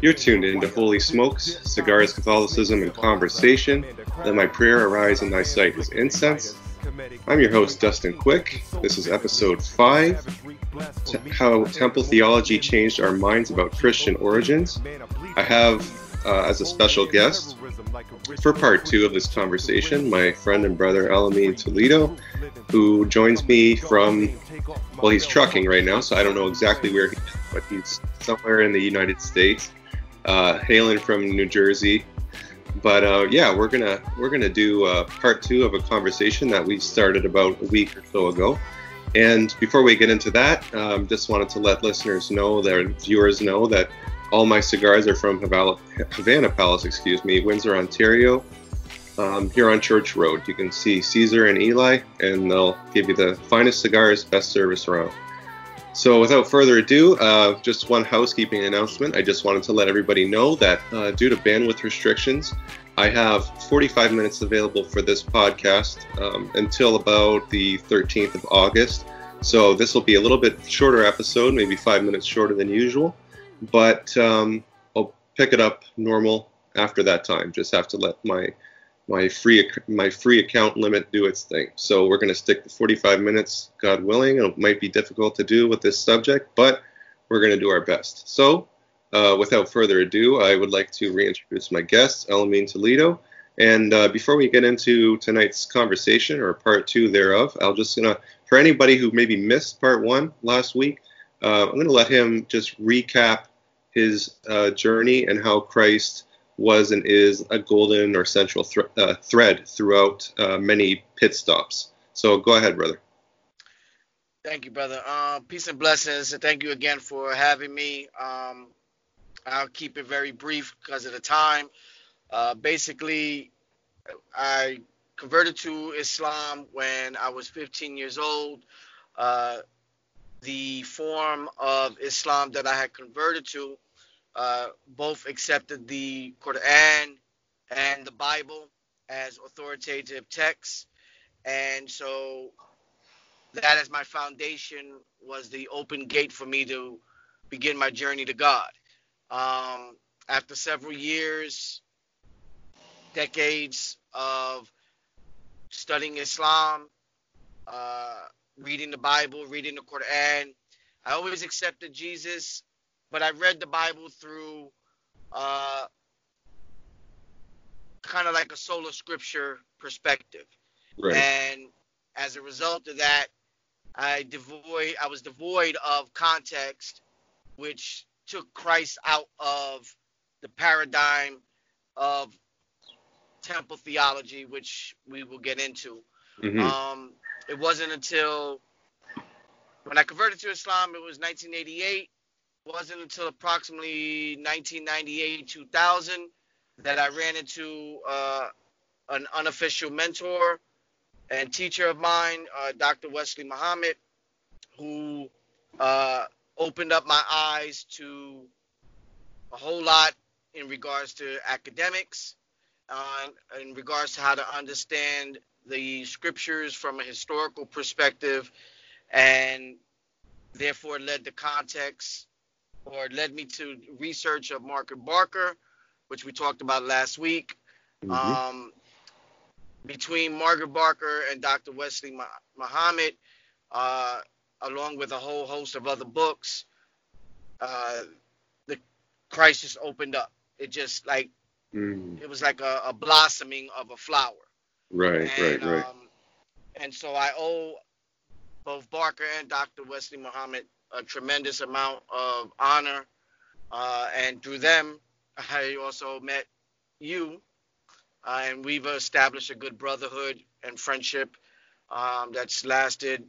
You're tuned in to Holy Smokes, Cigars, Catholicism, and Conversation. Let my prayer arise in thy sight as incense. I'm your host, Dustin Quick. This is episode 5 How Temple Theology Changed Our Minds About Christian Origins. I have uh, as a special guest for part two of this conversation my friend and brother Alamin Toledo, who joins me from, well, he's trucking right now, so I don't know exactly where he but he's somewhere in the United States, uh, hailing from New Jersey. But uh, yeah, we're gonna we're gonna do uh, part two of a conversation that we started about a week or so ago. And before we get into that, um, just wanted to let listeners know, that viewers know that all my cigars are from Havana Palace, excuse me, Windsor, Ontario, um, here on Church Road. You can see Caesar and Eli, and they'll give you the finest cigars, best service around. So, without further ado, uh, just one housekeeping announcement. I just wanted to let everybody know that uh, due to bandwidth restrictions, I have 45 minutes available for this podcast um, until about the 13th of August. So, this will be a little bit shorter episode, maybe five minutes shorter than usual, but um, I'll pick it up normal after that time. Just have to let my my free my free account limit do its thing. So we're going to stick to 45 minutes, God willing. It might be difficult to do with this subject, but we're going to do our best. So, uh, without further ado, I would like to reintroduce my guest, Elamine Toledo. And uh, before we get into tonight's conversation or part two thereof, I'll just gonna for anybody who maybe missed part one last week, uh, I'm gonna let him just recap his uh, journey and how Christ was and is a golden or central th- uh, thread throughout uh, many pit stops. So go ahead, brother. Thank you, brother. Uh, peace and blessings, and thank you again for having me. Um, I'll keep it very brief because of the time. Uh, basically, I converted to Islam when I was 15 years old. Uh, the form of Islam that I had converted to uh, both accepted the Quran and the Bible as authoritative texts, and so that as my foundation was the open gate for me to begin my journey to God. Um, after several years, decades of studying Islam, uh, reading the Bible, reading the Quran, I always accepted Jesus but I read the Bible through uh, kind of like a sola scripture perspective. Right. And as a result of that, I devoid I was devoid of context, which took Christ out of the paradigm of temple theology, which we will get into. Mm-hmm. Um, it wasn't until when I converted to Islam, it was 1988 wasn't until approximately 1998 2000 that I ran into uh, an unofficial mentor and teacher of mine, uh, Dr. Wesley Muhammad, who uh, opened up my eyes to a whole lot in regards to academics, uh, in regards to how to understand the scriptures from a historical perspective, and therefore led to context or led me to research of Margaret Barker, which we talked about last week. Mm-hmm. Um, between Margaret Barker and Dr. Wesley Muhammad, uh, along with a whole host of other books, uh, the crisis opened up. It just like mm. it was like a, a, blossoming of a flower. Right, and, right, right. Um, and so I owe both Barker and Dr. Wesley Muhammad a tremendous amount of honor. Uh, and through them, I also met you, uh, and we've established a good brotherhood and friendship um, that's lasted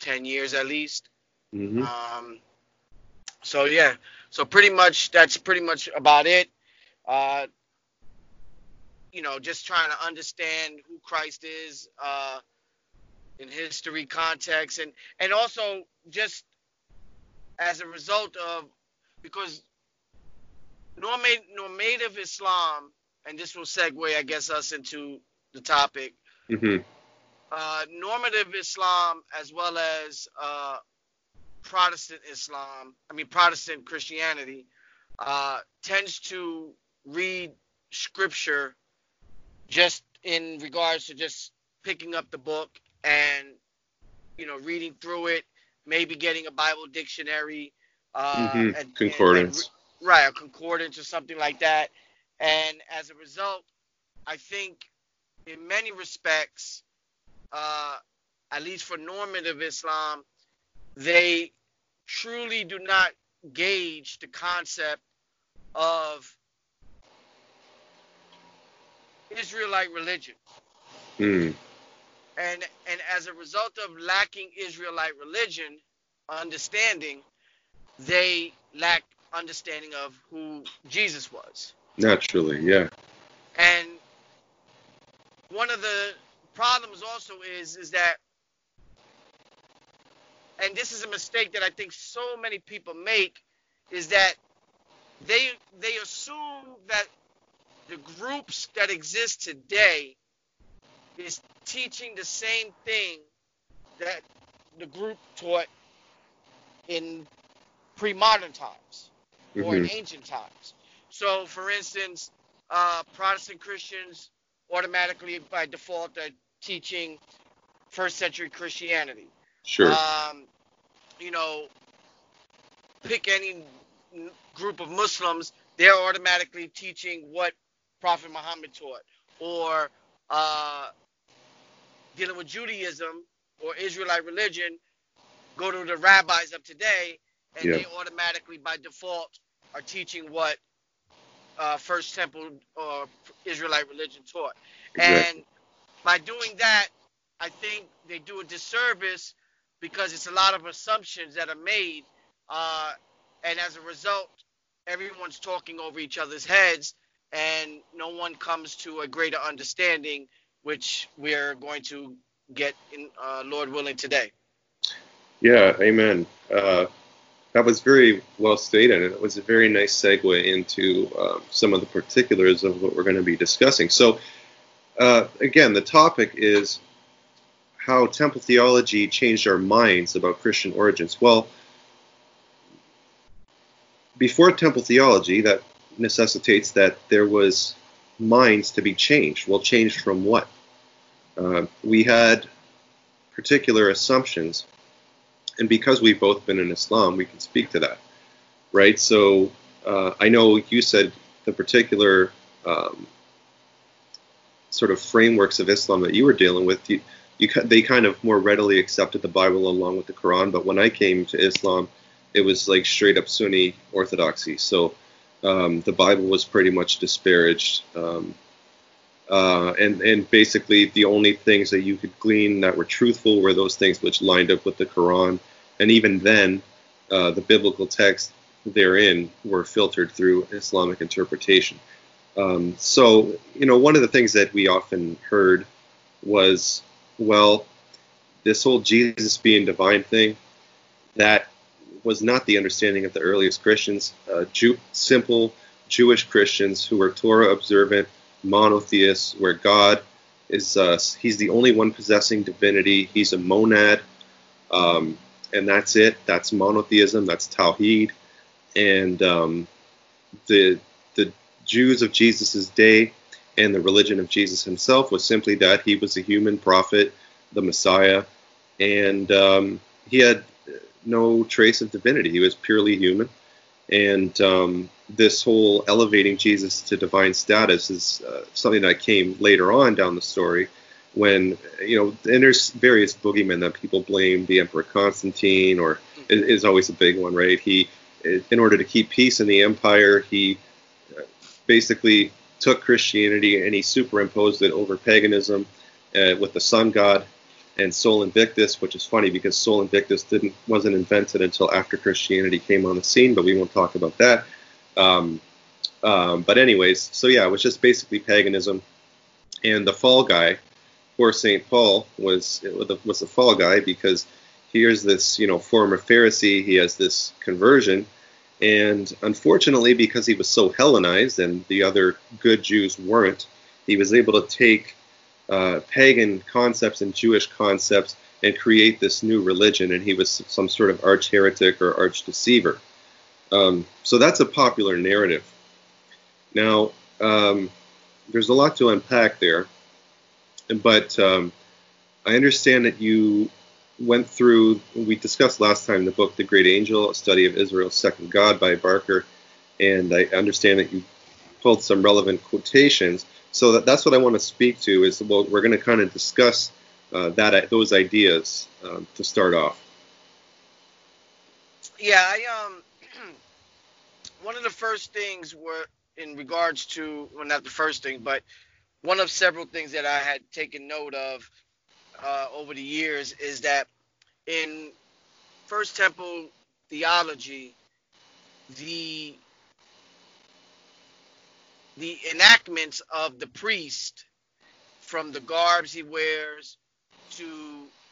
10 years at least. Mm-hmm. Um, so, yeah, so pretty much that's pretty much about it. Uh, you know, just trying to understand who Christ is uh, in history context, and and also just as a result of because normative, normative Islam, and this will segue, I guess, us into the topic. Mm-hmm. Uh, normative Islam, as well as uh, Protestant Islam, I mean Protestant Christianity, uh, tends to read scripture just in regards to just picking up the book and you know reading through it, maybe getting a Bible dictionary, uh, mm-hmm. and, concordance, and, and, right, a concordance or something like that. And as a result, I think in many respects, uh, at least for normative Islam, they truly do not gauge the concept of Israelite religion. Mm. And and as a result of lacking Israelite religion understanding, they lack understanding of who Jesus was. Naturally, yeah. And one of the problems also is is that and this is a mistake that I think so many people make is that they they assume that the groups that exist today is teaching the same thing that the group taught in pre-modern times mm-hmm. or in mm-hmm. ancient times. So, for instance, uh, Protestant Christians automatically by default are teaching first century Christianity. Sure. Um, you know, pick any group of Muslims, they're automatically teaching what Prophet Muhammad taught. Or uh, dealing with Judaism or Israelite religion, go to the rabbis of today, and yeah. they automatically, by default, are teaching what uh, First Temple or Israelite religion taught. Exactly. And by doing that, I think they do a disservice because it's a lot of assumptions that are made, uh, and as a result, everyone's talking over each other's heads, and no one comes to a greater understanding, which we're going to get in, uh, Lord willing, today. Yeah, amen. Uh, that was very well stated, and it was a very nice segue into um, some of the particulars of what we're going to be discussing. So, uh, again, the topic is how temple theology changed our minds about Christian origins. Well, before temple theology, that necessitates that there was minds to be changed. Well, changed from what? Uh, we had particular assumptions, and because we've both been in Islam, we can speak to that, right? So uh, I know you said the particular um, sort of frameworks of Islam that you were dealing with. You, you they kind of more readily accepted the Bible along with the Quran. But when I came to Islam, it was like straight up Sunni orthodoxy. So um, the Bible was pretty much disparaged. Um, uh, and and basically the only things that you could glean that were truthful were those things which lined up with the Quran. And even then, uh, the biblical texts therein were filtered through Islamic interpretation. Um, so you know, one of the things that we often heard was well, this whole Jesus being divine thing, that was not the understanding of the earliest Christians. Uh, Jew, simple Jewish Christians who were Torah observant, monotheists, where God is uh, he's the only one possessing divinity. He's a monad, um, and that's it. That's monotheism. That's Tawhid, and um, the the Jews of Jesus' day and the religion of Jesus himself was simply that he was a human prophet, the Messiah, and um, he had no trace of divinity. He was purely human. And um, this whole elevating Jesus to divine status is uh, something that came later on down the story when, you know, and there's various boogeymen that people blame. The Emperor Constantine, or is always a big one, right? He, in order to keep peace in the empire, he uh, basically took Christianity and he superimposed it over paganism uh, with the sun god and Sol Invictus, which is funny because Sol Invictus didn't wasn't invented until after Christianity came on the scene, but we won't talk about that. Um, um, but anyways, so yeah, it was just basically paganism, and the fall guy, poor Saint Paul, was was a fall guy because here's this you know former Pharisee, he has this conversion. And unfortunately, because he was so Hellenized and the other good Jews weren't, he was able to take uh, pagan concepts and Jewish concepts and create this new religion, and he was some sort of arch heretic or arch deceiver. Um, so that's a popular narrative. Now, um, there's a lot to unpack there, but um, I understand that you went through, we discussed last time the book The Great Angel, a study of Israel's second God by Barker, and I understand that you pulled some relevant quotations. So that, that's what I want to speak to is well, we're going to kind of discuss uh, that those ideas um, to start off. Yeah, I um, one of the first things were in regards to well, not the first thing, but one of several things that I had taken note of uh, over the years is that in First Temple theology, the the enactments of the priest, from the garbs he wears to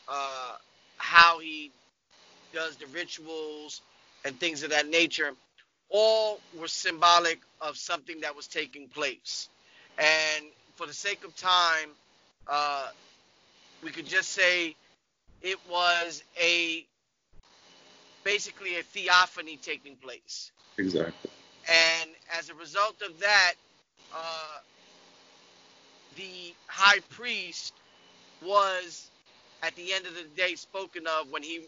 uh, how he does the rituals and things of that nature, all were symbolic of something that was taking place. And for the sake of time, uh, we could just say it was a basically a theophany taking place. Exactly. And as a result of that, uh, the high priest was at the end of the day spoken of when he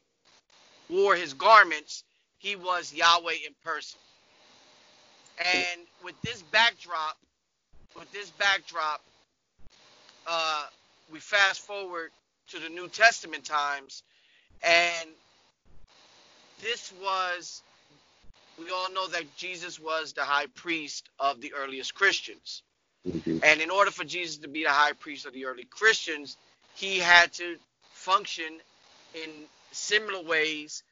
wore his garments, he was Yahweh in person. And with this backdrop, with this backdrop, uh, we fast forward to the New Testament times, and this was, we all know that Jesus was the high priest of the earliest Christians. Mm-hmm. And in order for Jesus to be the high priest of the early Christians, he had to function in similar ways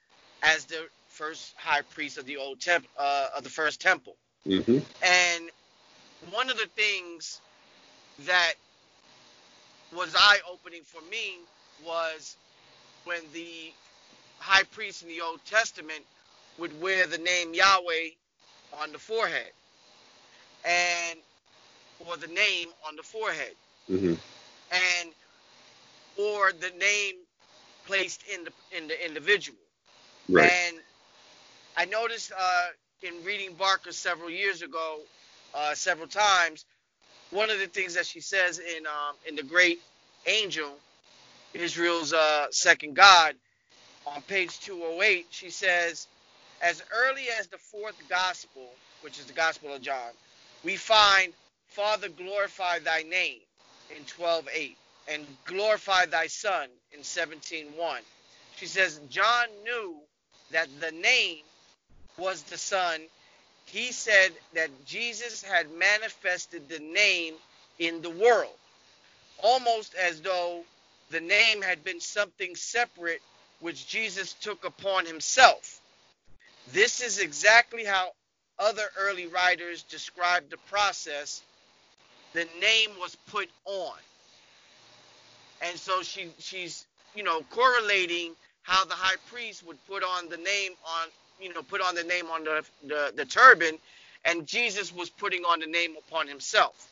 as the first high priest of the old temple, uh, of the first temple. Mm-hmm. And one of the things that was eye opening for me was when the high priest in the Old Testament would wear the name Yahweh on the forehead, and or the name on the forehead, mm-hmm. and or the name placed in the in the individual. Right. And I noticed uh, in reading Barker several years ago, uh, several times, one of the things that she says in um, in the Great Angel, Israel's uh, second God, on page 208, she says, as early as the fourth gospel, which is the Gospel of John, we find Father glorify thy name in 12:8 and glorify thy son in 17:1. She says John knew that the name was the son. He said that Jesus had manifested the name in the world, almost as though the name had been something separate which Jesus took upon himself. This is exactly how other early writers described the process the name was put on. And so she she's you know correlating how the high priest would put on the name on you know put on the name on the the, the turban, and Jesus was putting on the name upon himself.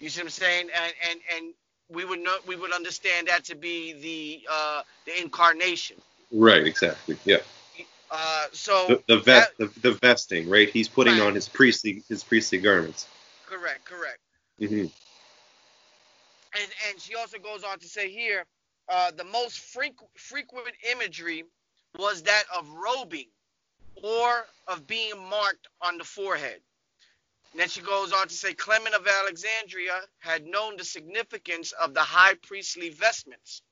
You see what I'm saying? And and and we would know we would understand that to be the uh, the incarnation. Right. Exactly. Yeah. Uh, so the, the vest, that, the, the, vesting, right? He's putting right. on his priestly his priestly garments. Correct. Correct. Mm-hmm. And and she also goes on to say here, uh, the most frequent frequent imagery was that of robing or of being marked on the forehead. And then she goes on to say Clement of Alexandria had known the significance of the high priestly vestments.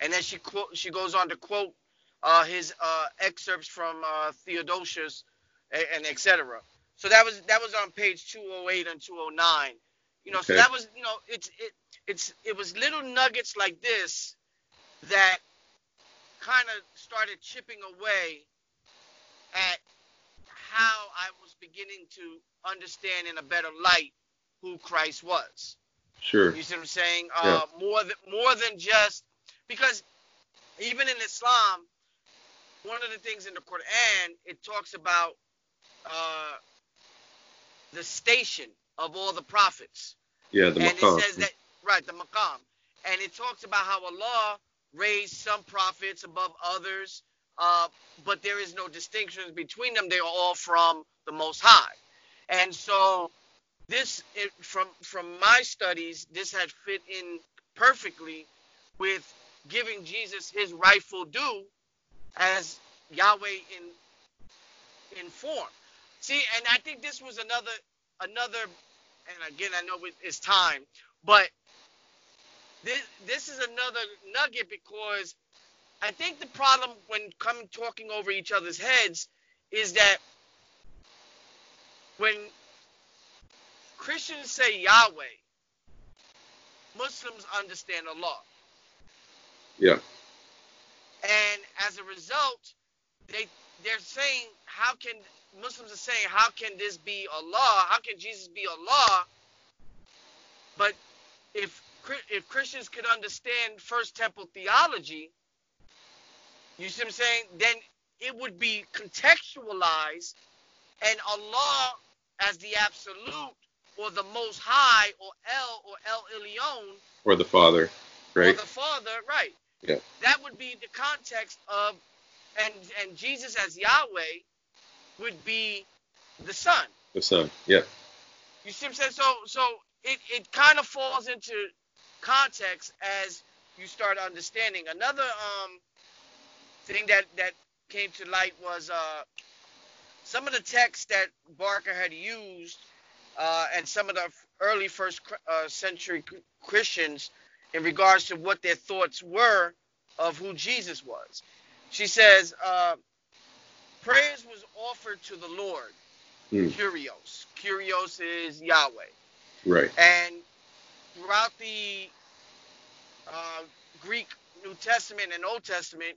And then she quote she goes on to quote uh, his uh, excerpts from uh, Theodosius and, and etc. So that was that was on page 208 and 209. You know, okay. so that was, you know, it's it it's it was little nuggets like this that kind of started chipping away at how I was beginning to understand in a better light who Christ was. Sure. You see what I'm saying? Uh, yeah. More than more than just because even in Islam, one of the things in the Quran it talks about uh, the station of all the prophets. Yeah, the and maqam. it says that right, the maqam, and it talks about how Allah raised some prophets above others, uh, but there is no distinctions between them. They are all from the Most High, and so this it, from from my studies, this had fit in perfectly with giving Jesus his rightful due as Yahweh in in form. See, and I think this was another another, and again I know it's time, but this this is another nugget because I think the problem when coming talking over each other's heads is that when Christians say Yahweh, Muslims understand Allah. Yeah. And as a result, they they're saying how can Muslims are saying how can this be Allah? How can Jesus be Allah? But if if Christians could understand First Temple theology, you see what I'm saying? Then it would be contextualized, and Allah as the absolute or the Most High or El or El Elyon or the Father, right? Or the Father, right? Yeah. That would be the context of, and and Jesus as Yahweh would be the Son. The Son, yeah. You see what I'm saying? So so it it kind of falls into context as you start understanding. Another um thing that that came to light was uh some of the texts that Barker had used uh, and some of the early first uh, century Christians in regards to what their thoughts were of who Jesus was. She says, uh, prayers was offered to the Lord, mm. Curios. Kyrios is Yahweh. Right. And throughout the uh, Greek New Testament and Old Testament,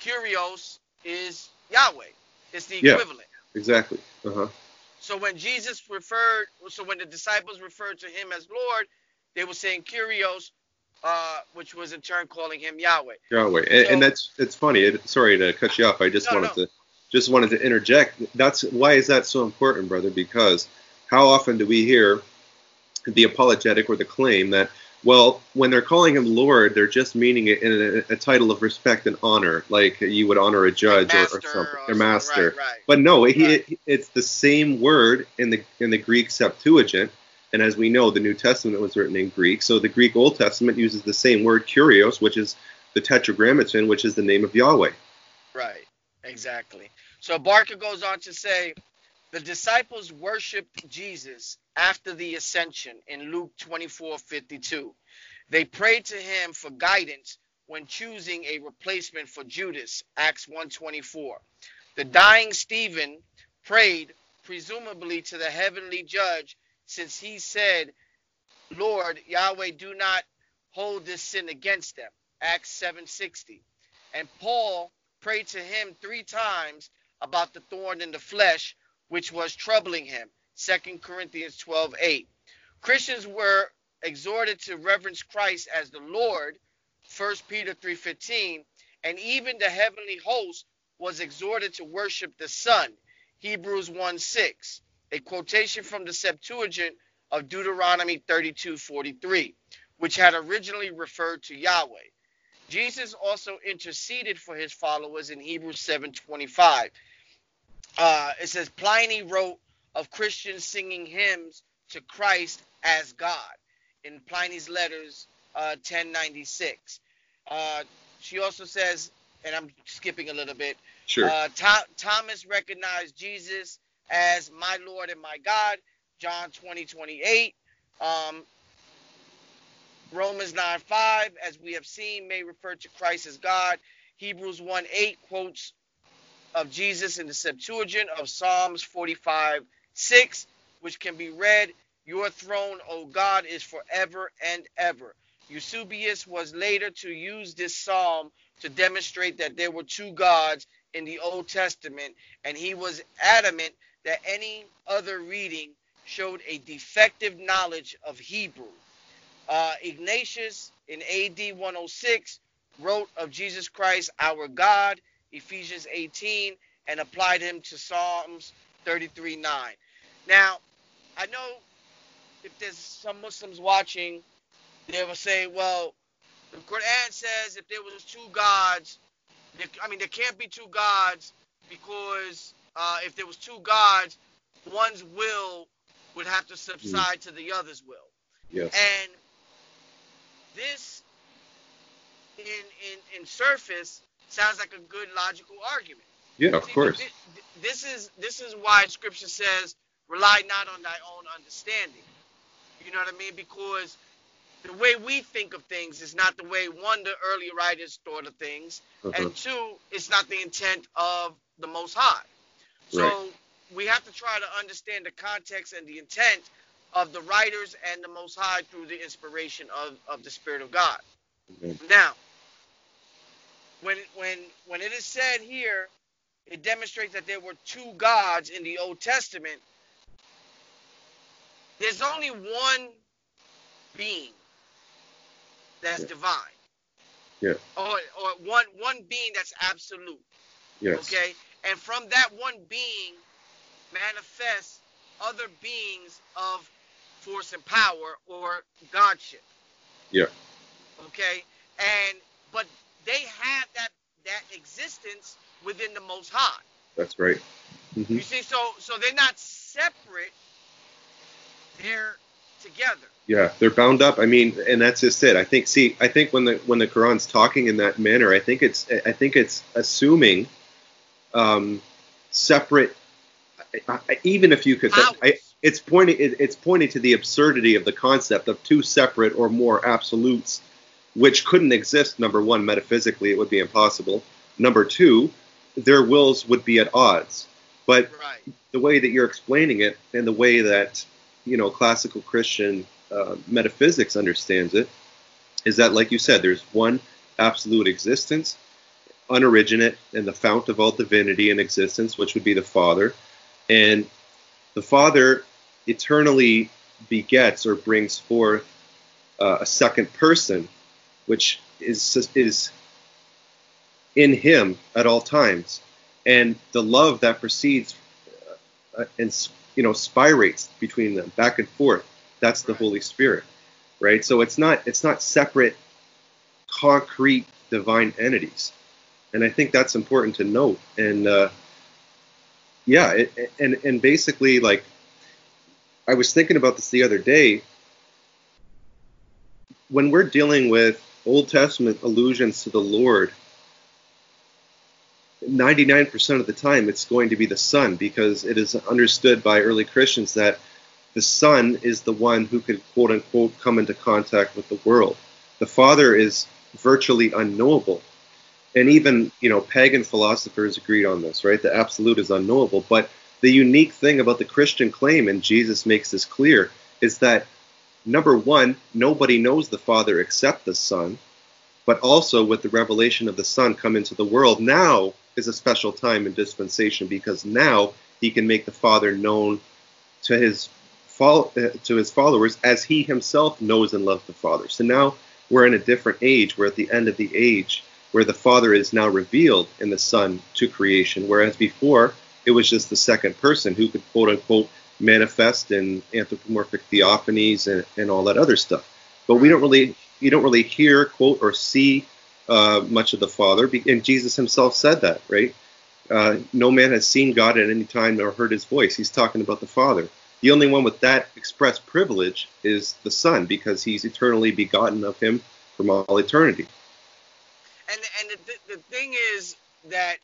Kyrios is Yahweh. It's the equivalent. Yeah, exactly. Uh-huh. So when Jesus referred, so when the disciples referred to him as Lord, they were saying Kyrios, uh, which was in turn calling him Yahweh. Yahweh, and, so, and that's it's funny. It, sorry to cut you off. I just no, wanted no. to just wanted to interject. That's why is that so important, brother? Because how often do we hear the apologetic or the claim that well, when they're calling him Lord, they're just meaning it in a, a title of respect and honor, like you would honor a judge or, or, something, their master. Right, right. But no, he, right. it, it's the same word in the in the Greek Septuagint, and as we know, the New Testament was written in Greek, so the Greek Old Testament uses the same word, kurios, which is the Tetragrammaton, which is the name of Yahweh. Right. Exactly. So Barker goes on to say, the disciples worshiped Jesus after the ascension in Luke 24:52. They prayed to him for guidance when choosing a replacement for Judas, Acts 1:24. The dying Stephen prayed presumably to the heavenly judge since he said, "Lord, Yahweh, do not hold this sin against them." Acts 7:60. And Paul prayed to him 3 times about the thorn in the flesh which was troubling him. 2 Corinthians 12 8. Christians were exhorted to reverence Christ as the Lord, 1 Peter 3:15, and even the heavenly host was exhorted to worship the Son, Hebrews 1:6, a quotation from the Septuagint of Deuteronomy 32:43, which had originally referred to Yahweh. Jesus also interceded for his followers in Hebrews 7:25 uh, it says Pliny wrote of Christians singing hymns to Christ as God in Pliny's letters uh, 1096. Uh, she also says, and I'm skipping a little bit. Sure. Uh, Th- Thomas recognized Jesus as my Lord and my God. John 20, 28. Um, Romans 9, 5, as we have seen, may refer to Christ as God. Hebrews 1, 8 quotes of Jesus in the Septuagint of Psalms 45 6, which can be read, Your throne, O God, is forever and ever. Eusebius was later to use this psalm to demonstrate that there were two gods in the Old Testament, and he was adamant that any other reading showed a defective knowledge of Hebrew. Uh, Ignatius in AD 106 wrote of Jesus Christ, our God, Ephesians 18, and applied him to Psalms 33 9. Now, I know if there's some Muslims watching, they will say, well, The Quran says if there was two gods, there, I mean there can't be two gods because uh, if there was two gods, one's will would have to subside mm. to the other's will. Yes. And this, in in in surface, sounds like a good logical argument. Yeah, of See, course. This, this is this is why Scripture says, "Rely not on thy own understanding." You know what I mean? Because the way we think of things is not the way one the early writers thought of things, uh-huh. and two, it's not the intent of the Most High. So right. we have to try to understand the context and the intent of the writers and the Most High through the inspiration of, of the Spirit of God. Mm-hmm. Now, when when when it is said here, it demonstrates that there were two gods in the Old Testament. There's only one being that's yeah. divine. Yeah. Or or one one being that's absolute. Yes. Okay. And from that one being manifests other beings of force and power or godship. Yeah. Okay. And but they have that that existence within the Most High. That's right. Mm-hmm. You see, so so they're not separate. They're together. Yeah, they're bound up. I mean, and that's just it. I think. See, I think when the when the Quran's talking in that manner, I think it's I think it's assuming um, separate. I, I, even if you could, I, it's pointing it, it's pointing to the absurdity of the concept of two separate or more absolutes, which couldn't exist. Number one, metaphysically, it would be impossible. Number two, their wills would be at odds. But right. the way that you're explaining it, and the way that you know classical Christian uh, metaphysics understands it, is that, like you said, there's one absolute existence, unoriginate, and the fount of all divinity and existence, which would be the Father, and the Father eternally begets or brings forth uh, a second person, which is is in Him at all times, and the love that proceeds uh, and you know spirates between them back and forth. That's the Holy Spirit, right? So it's not it's not separate, concrete divine entities, and I think that's important to note. And uh, yeah, it, and and basically like I was thinking about this the other day. When we're dealing with Old Testament allusions to the Lord, 99% of the time it's going to be the Son because it is understood by early Christians that the Son is the one who could quote unquote come into contact with the world. The Father is virtually unknowable. And even, you know, pagan philosophers agreed on this, right? The absolute is unknowable. But the unique thing about the Christian claim, and Jesus makes this clear, is that number one, nobody knows the Father except the Son, but also with the revelation of the Son come into the world, now is a special time in dispensation because now he can make the Father known to his to his followers as he himself knows and loves the Father. So now we're in a different age. We're at the end of the age where the Father is now revealed in the Son to creation, whereas before it was just the second person who could quote unquote manifest in anthropomorphic theophanies and, and all that other stuff. But we don't really you don't really hear quote or see uh, much of the Father, and Jesus himself said that, right? Uh, no man has seen God at any time nor heard his voice. He's talking about the Father. The only one with that express privilege is the Son, because he's eternally begotten of him from all eternity. And and the, the thing is that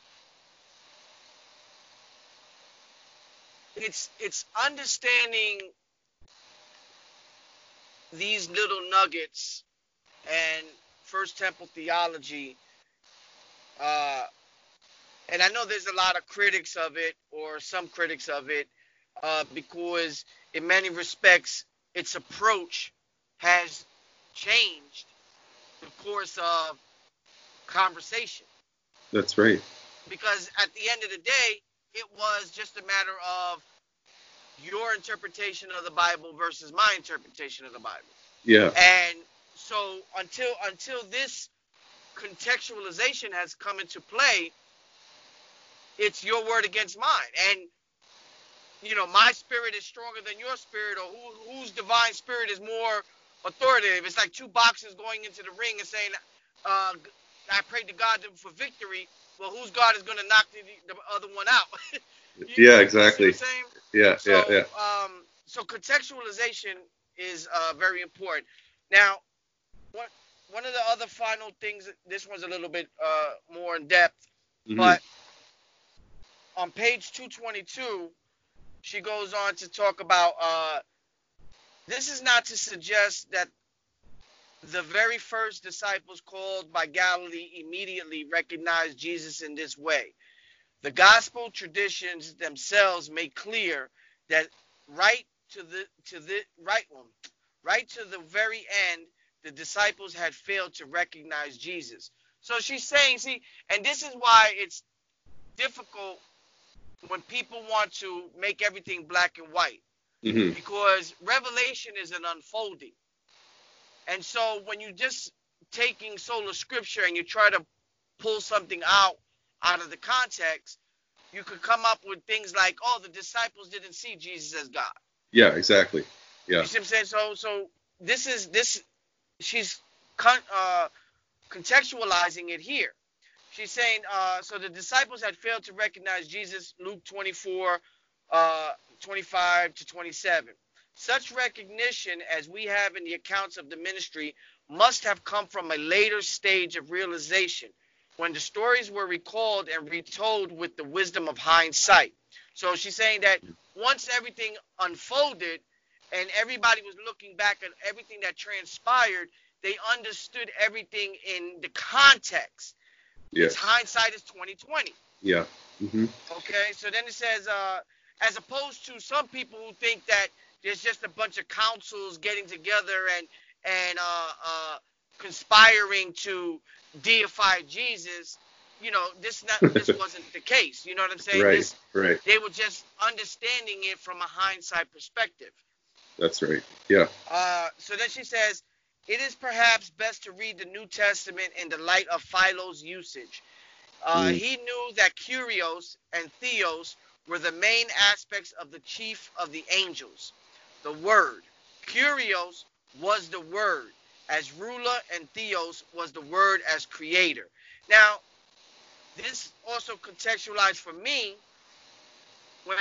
it's it's understanding these little nuggets and First Temple theology. Uh, and I know there's a lot of critics of it, or some critics of it, uh, because in many respects its approach has changed the course of conversation. That's right. Because at the end of the day, it was just a matter of your interpretation of the Bible versus my interpretation of the Bible. Yeah. And so until until this contextualization has come into play, it's your word against mine. And you know, my spirit is stronger than your spirit, or who, whose divine spirit is more authoritative. It's like two boxers going into the ring and saying, uh, "I prayed to God for victory." Well, whose God is going to knock the, the, other one out? yeah, exactly. Yeah, so, yeah, yeah. Um, so contextualization is uh, very important. Now, what one of the other final things. This one's a little bit uh, more in depth, mm-hmm. but on page 222, she goes on to talk about. Uh, this is not to suggest that the very first disciples called by Galilee immediately recognized Jesus in this way. The gospel traditions themselves make clear that right to the to the right one, right to the very end, the disciples had failed to recognize Jesus. So she's saying, see, and this is why it's difficult when people want to make everything black and white. Mm-hmm. Because revelation is an unfolding. And so when you're just taking sola scripture and you try to pull something out out of the context, you could come up with things like, oh, the disciples didn't see Jesus as God. Yeah, exactly. Yeah. You see what I'm saying? So, so this is this. She's con, uh, contextualizing it here. She's saying, uh, so the disciples had failed to recognize Jesus. Luke 24, uh, 25 to 27. Such recognition as we have in the accounts of the ministry must have come from a later stage of realization when the stories were recalled and retold with the wisdom of hindsight. So she's saying that once everything unfolded and everybody was looking back at everything that transpired, they understood everything in the context. Yes. hindsight is 2020. Yeah. Mm-hmm. Okay. So then it says, uh, as opposed to some people who think that there's just a bunch of councils getting together and and uh, uh, conspiring to deify Jesus, you know, this not this wasn't the case. You know what I'm saying? Right, this, right. They were just understanding it from a hindsight perspective. That's right. Yeah. Uh, so then she says, it is perhaps best to read the New Testament in the light of Philo's usage. Uh, mm. He knew that Kurios and theos were the main aspects of the chief of the angels, the Word. Kurios was the Word as ruler and theos was the word as creator. Now, this also contextualized for me when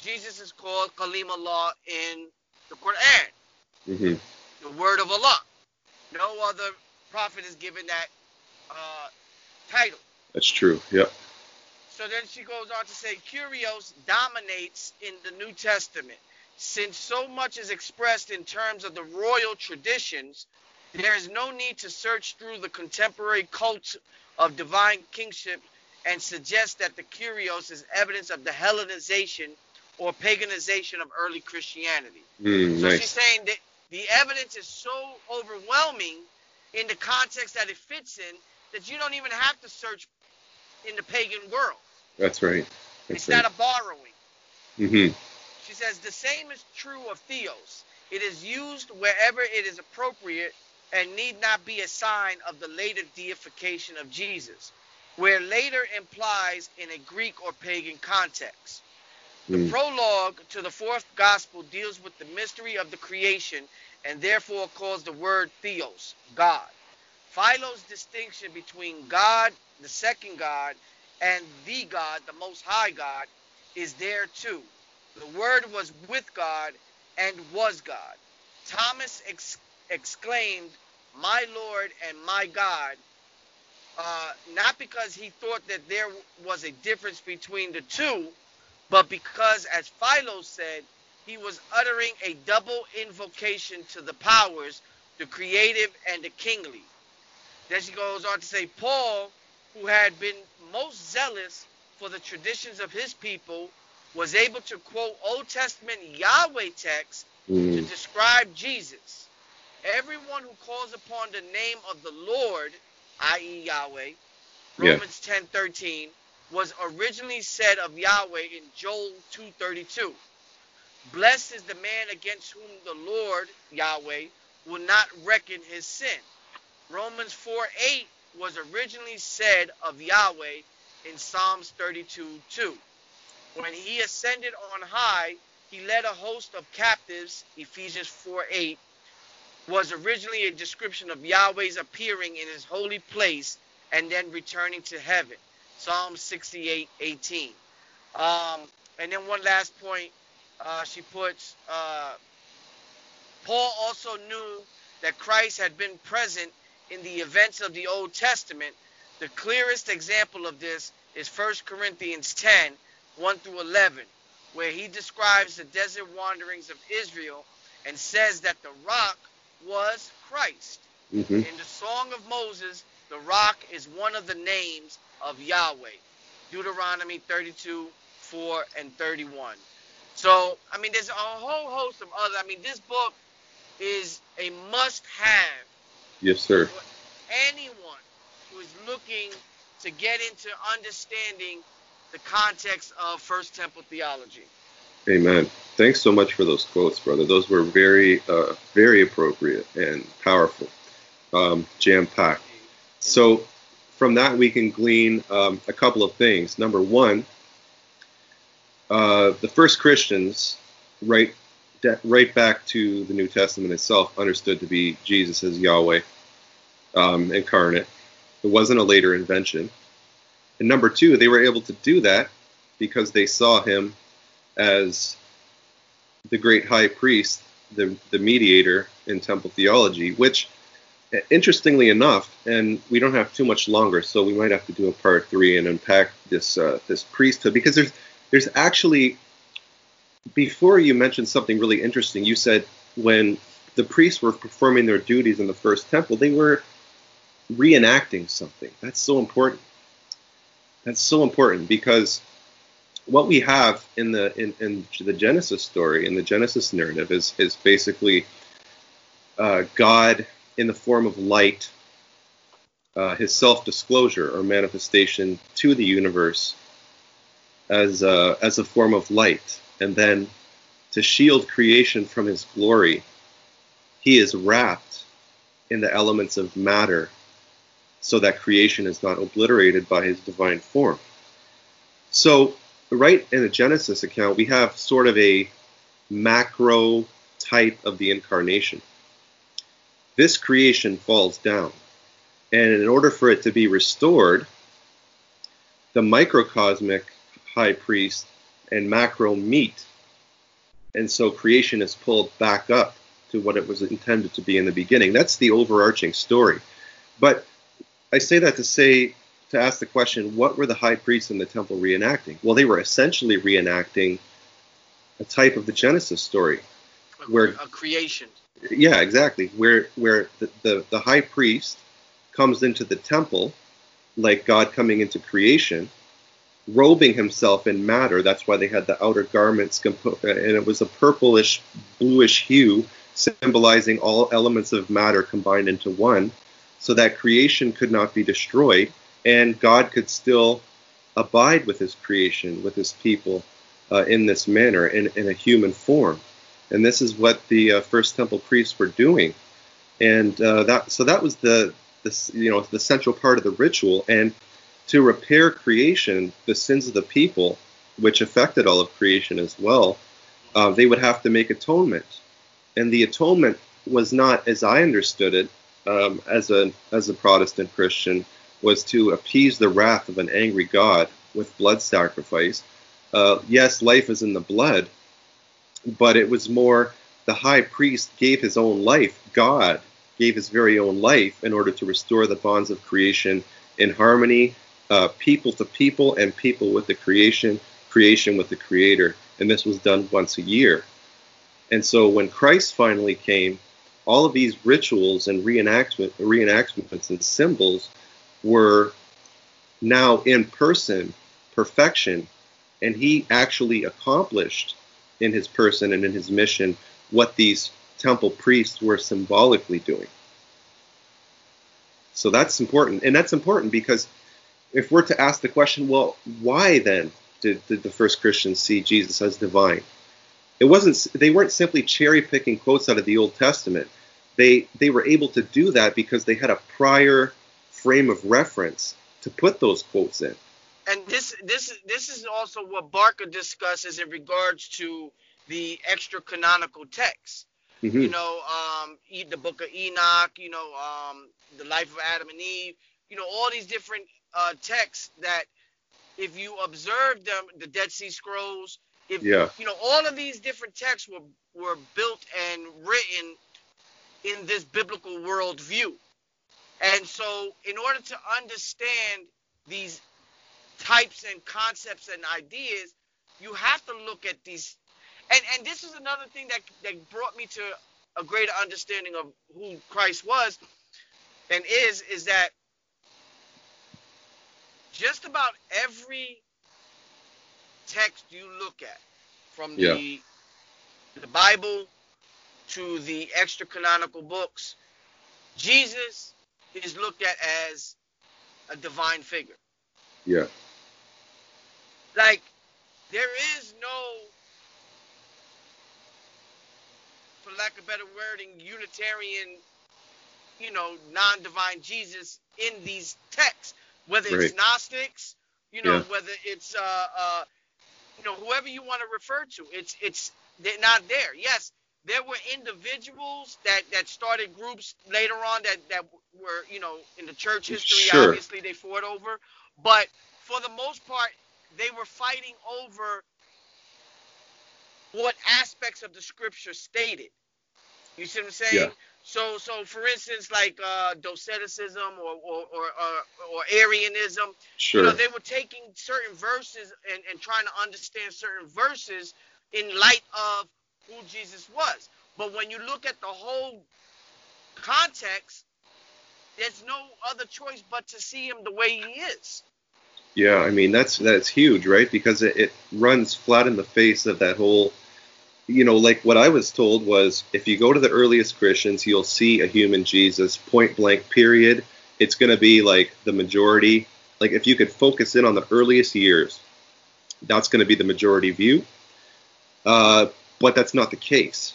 Jesus is called Kalim Allah in the Quran, mm-hmm. the word of Allah. No other prophet is given that uh, title. That's true. Yep. So then she goes on to say, Kurios dominates in the New Testament. Since so much is expressed in terms of the royal traditions, there is no need to search through the contemporary cult of divine kingship and suggest that the Kurios is evidence of the Hellenization or paganization of early Christianity. Mm, so nice. she's saying that the evidence is so overwhelming in the context that it fits in that you don't even have to search in the pagan world. That's right. That's it's right. not a borrowing. Mm-hmm. She says the same is true of theos. It is used wherever it is appropriate and need not be a sign of the later deification of Jesus, where later implies in a Greek or pagan context. The mm. prologue to the fourth gospel deals with the mystery of the creation and therefore calls the word theos, God. Philo's distinction between God, the second God, and the God, the most high God, is there too. The Word was with God and was God. Thomas ex- exclaimed, My Lord and my God, uh, not because he thought that there was a difference between the two, but because, as Philo said, he was uttering a double invocation to the powers, the creative and the kingly. Then she goes on to say, Paul, who had been most zealous for the traditions of his people, was able to quote Old Testament Yahweh texts mm. to describe Jesus. Everyone who calls upon the name of the Lord, i.e., Yahweh, Romans yeah. 10 13, was originally said of Yahweh in Joel 2:32. Blessed is the man against whom the Lord, Yahweh, will not reckon his sin. Romans 4 8 was originally said of Yahweh in Psalms 32 2. When he ascended on high, he led a host of captives, Ephesians 4 8, was originally a description of Yahweh's appearing in his holy place and then returning to heaven. Psalm 68, 18. Um, and then one last point, uh, she puts, uh, Paul also knew that Christ had been present in the events of the Old Testament. The clearest example of this is 1 Corinthians 10, 1 through 11, where he describes the desert wanderings of Israel and says that the rock was Christ. Mm-hmm. In the Song of Moses, the rock is one of the names of Yahweh. Deuteronomy 32, 4 and 31. So, I mean, there's a whole host of other. I mean, this book is a must have. Yes, sir. For anyone who is looking to get into understanding the context of First Temple theology. Amen. Thanks so much for those quotes, brother. Those were very, uh, very appropriate and powerful, um, jam packed. So, from that, we can glean um, a couple of things. Number one, uh, the first Christians, right, right back to the New Testament itself, understood to be Jesus as Yahweh um, incarnate. It wasn't a later invention. And number two, they were able to do that because they saw him as the great high priest, the, the mediator in temple theology, which, interestingly enough, and we don't have too much longer, so we might have to do a part three and unpack this uh, this priesthood because there's there's actually before you mentioned something really interesting. You said when the priests were performing their duties in the first temple, they were reenacting something. That's so important. That's so important because what we have in the in, in the Genesis story, in the Genesis narrative, is is basically uh, God in the form of light, uh, His self-disclosure or manifestation to the universe as a, as a form of light, and then to shield creation from His glory, He is wrapped in the elements of matter, so that creation is not obliterated by His divine form. So right in the Genesis account, we have sort of a macro type of the incarnation. This creation falls down. And in order for it to be restored, the microcosmic high priest and macro meet. And so creation is pulled back up to what it was intended to be in the beginning. That's the overarching story. But I say that to say to ask the question, what were the high priests in the temple reenacting? Well, they were essentially reenacting a type of the Genesis story, where a creation. Yeah, exactly. Where where the, the, the high priest comes into the temple, like God coming into creation, robing himself in matter. That's why they had the outer garments, compo- and it was a purplish, bluish hue, symbolizing all elements of matter combined into one, so that creation could not be destroyed and God could still abide with his creation, with his people uh, in this manner, in, in a human form. And this is what the uh, first temple priests were doing. And uh, that, so that was the, the, you know, the central part of the ritual. And to repair creation, the sins of the people, which affected all of creation as well, uh, they would have to make atonement. And the atonement was not, as I understood it, um, as a as a Protestant Christian, was to appease the wrath of an angry God with blood sacrifice. Uh, yes, life is in the blood, but it was more the high priest gave his own life. God gave his very own life in order to restore the bonds of creation in harmony, uh, people to people, and people with the creation, creation with the Creator. And this was done once a year. And so when Christ finally came, all of these rituals and reenactment, reenactments and symbols were now in person perfection, and he actually accomplished in his person and in his mission what these temple priests were symbolically doing. So that's important. And that's important because if we're to ask the question, well, why then did, did the first Christians see Jesus as divine? It wasn't they weren't simply cherry picking quotes out of the Old Testament. They they were able to do that because they had a prior frame of reference to put those quotes in. And this this this is also what Barker discusses in regards to the extra canonical texts. Mm-hmm. You know, um, the book of Enoch. You know, um, the life of Adam and Eve. You know, all these different uh, texts that, if you observe them, the Dead Sea Scrolls. If yeah. you know, all of these different texts were were built and written in this biblical worldview. And so, in order to understand these types and concepts and ideas, you have to look at these. And and this is another thing that that brought me to a greater understanding of who Christ was and is is that just about every text you look at, from yeah. the the Bible to the extra canonical books, Jesus is looked at as a divine figure. Yeah. Like, there is no, for lack of better wording, Unitarian, you know, non divine Jesus in these texts. Whether right. it's Gnostics, you know, yeah. whether it's, uh, uh, you know, whoever you want to refer to, it's, it's, they're not there. Yes, there were individuals that that started groups later on that that were you know in the church history sure. obviously they fought over but for the most part they were fighting over what aspects of the scripture stated you see what i'm saying yeah. so so for instance like uh doceticism or or or, or, or arianism sure. you know they were taking certain verses and, and trying to understand certain verses in light of who Jesus was. But when you look at the whole context, there's no other choice but to see him the way he is. Yeah, I mean that's that's huge, right? Because it, it runs flat in the face of that whole you know, like what I was told was if you go to the earliest Christians, you'll see a human Jesus, point blank, period. It's going to be like the majority. Like if you could focus in on the earliest years, that's going to be the majority view. Uh, but that's not the case.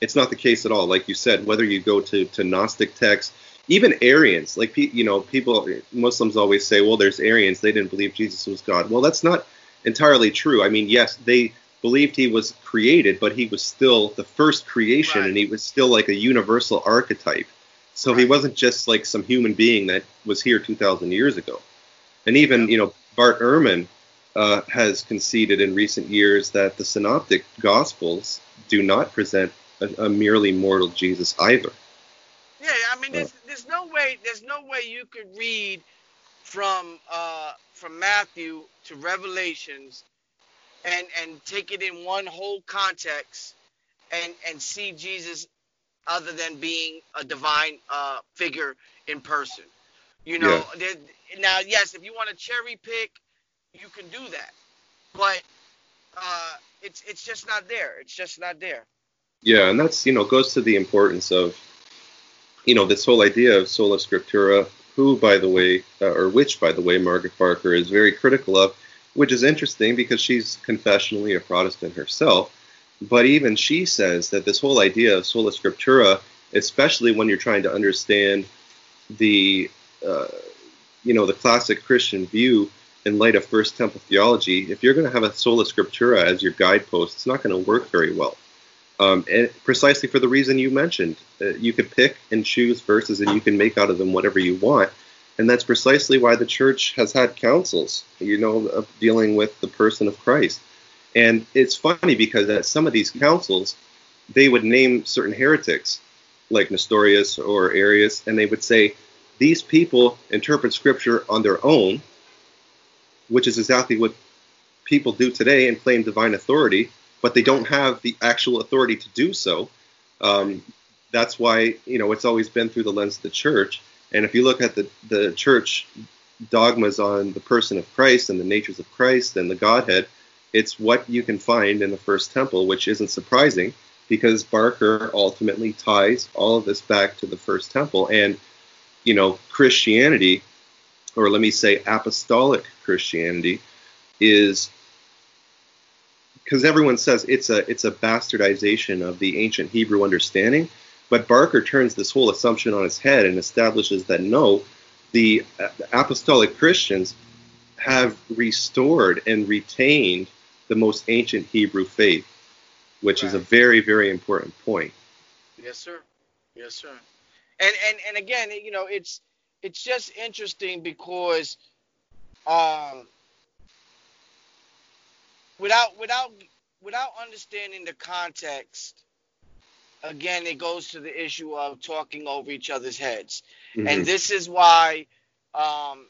It's not the case at all. Like you said, whether you go to, to Gnostic texts, even Arians, like you know, people Muslims always say, well, there's Arians, they didn't believe Jesus was God. Well, that's not entirely true. I mean, yes, they believed he was created, but he was still the first creation, right. and he was still like a universal archetype. So right. he wasn't just like some human being that was here 2,000 years ago. And even you know, Bart Ehrman uh, has conceded in recent years that the synoptic gospels do not present a, a merely mortal Jesus either. Yeah, I mean, there's, uh, there's no way there's no way you could read from uh, from Matthew to Revelations and and take it in one whole context and and see Jesus other than being a divine uh, figure in person. You know, yeah. now yes, if you want to cherry pick you can do that. But uh, it's it's just not there. It's just not there. Yeah, and that's you know goes to the importance of you know this whole idea of sola scriptura, who by the way, uh, or which by the way, Margaret Barker is very critical of, which is interesting because she's confessionally a Protestant herself. But even she says that this whole idea of sola scriptura, especially when you're trying to understand the uh, you know the classic Christian view in light of First Temple theology, if you're going to have a sola scriptura as your guidepost, it's not going to work very well. Um, and precisely for the reason you mentioned, uh, you could pick and choose verses, and you can make out of them whatever you want. And that's precisely why the church has had councils, you know, of dealing with the person of Christ. And it's funny because at some of these councils, they would name certain heretics, like Nestorius or Arius, and they would say, these people interpret scripture on their own which is exactly what people do today and claim divine authority, but they don't have the actual authority to do so. Um, that's why you know it's always been through the lens of the church. And if you look at the the church dogmas on the person of Christ and the natures of Christ and the Godhead, it's what you can find in the first temple, which isn't surprising because Barker ultimately ties all of this back to the first temple. And you know, Christianity or let me say apostolic Christianity, is because everyone says it's a it's a bastardization of the ancient Hebrew understanding, but Barker turns this whole assumption on its head and establishes that no, the uh, apostolic Christians have restored and retained the most ancient Hebrew faith, which right. is a very very important point. Yes, sir. Yes, sir. And and and again, you know, it's it's just interesting because um without without without understanding the context again it goes to the issue of talking over each other's heads mm-hmm. and this is why um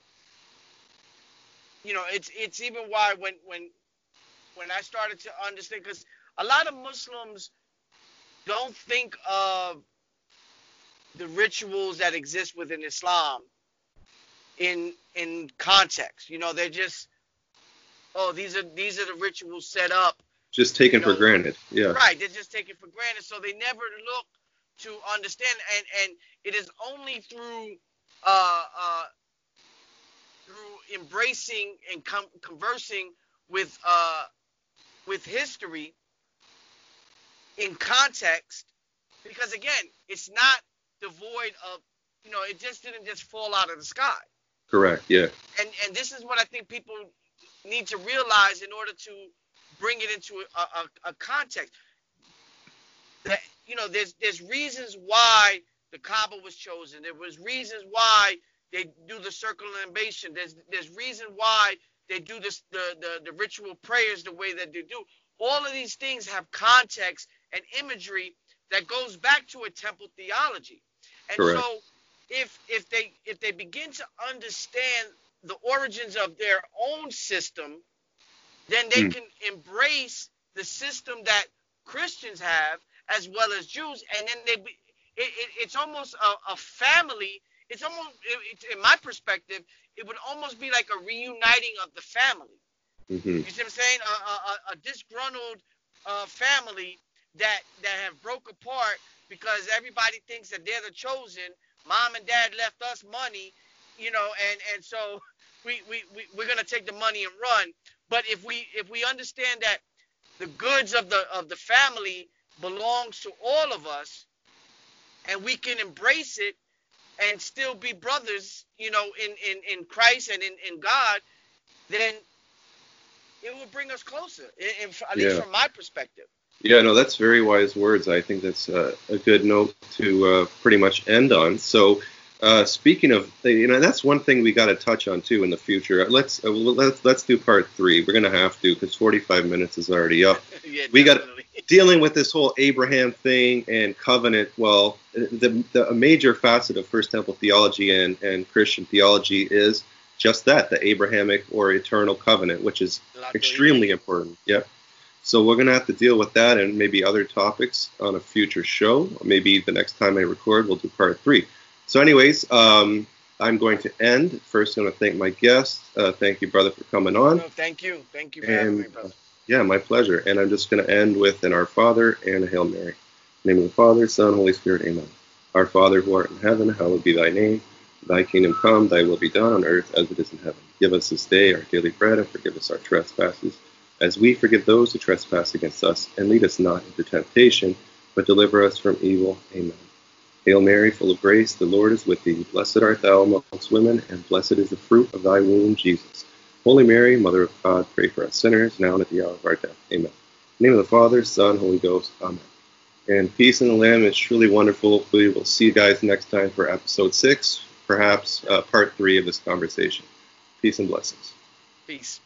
you know it's it's even why when when when i started to understand because a lot of muslims don't think of the rituals that exist within islam in in context you know they're just oh these are these are the rituals set up just taken you know, for granted. Yeah. Right. They're just taken for granted. So they never look to understand and and it is only through uh uh through embracing and com- conversing with uh with history in context because again it's not devoid of you know it just didn't just fall out of the sky correct yeah and and this is what i think people need to realize in order to bring it into a, a, a context. That you know, there's there's reasons why the Kaaba was chosen. There was reasons why they do the circumambulation. There's there's reason why they do this the, the the ritual prayers the way that they do. All of these things have context and imagery that goes back to a temple theology. And Correct. so if if they if they begin to understand the origins of their own system then they mm. can embrace the system that Christians have as well as Jews, and then they be, it, it, it's almost a, a, family. It's almost, it, in my perspective, it would almost be like a reuniting of the family. Mm-hmm. You see what I'm saying? A, a, a disgruntled uh, family that that have broke apart because everybody thinks that they're the chosen. Mom and dad left us money, you know, and and so we we, we we're gonna take the money and run. But if we if we understand that the goods of the of the family belongs to all of us, and we can embrace it and still be brothers, you know, in in, in Christ and in, in God, then it will bring us closer. In, in, at least from my perspective. Yeah, no, that's very wise words. I think that's uh, a good note to uh, pretty much end on. So uh, speaking of, you know, that's one thing we got to touch on too in the future. Let's uh, let's let's do part three. We're gonna have to because 45 minutes is already up. yeah, we got dealing with this whole Abraham thing and covenant. Well, the, the a major facet of First Temple theology and and Christian theology is just that, the Abrahamic or eternal covenant, which is extremely important. Yeah. So we're gonna have to deal with that and maybe other topics on a future show. Maybe the next time I record, we'll do part three. So, anyways, um, I'm going to end. First, I'm going to thank my guest. Uh, thank you, brother, for coming on. No, thank you. Thank you for and, having me, brother. Yeah, my pleasure. And I'm just going to end with an Our Father and a Hail Mary. name of the Father, Son, Holy Spirit, Amen. Our Father who art in heaven, hallowed be thy name. Thy kingdom come, thy will be done on earth as it is in heaven. Give us this day our daily bread and forgive us our trespasses, as we forgive those who trespass against us. And lead us not into temptation, but deliver us from evil. Amen. Hail Mary, full of grace, the Lord is with thee. Blessed art thou amongst women, and blessed is the fruit of thy womb, Jesus. Holy Mary, Mother of God, pray for us sinners, now and at the hour of our death. Amen. Name of the Father, Son, Holy Ghost. Amen. And peace in the Lamb is truly wonderful. We will see you guys next time for episode six, perhaps uh, part three of this conversation. Peace and blessings. Peace.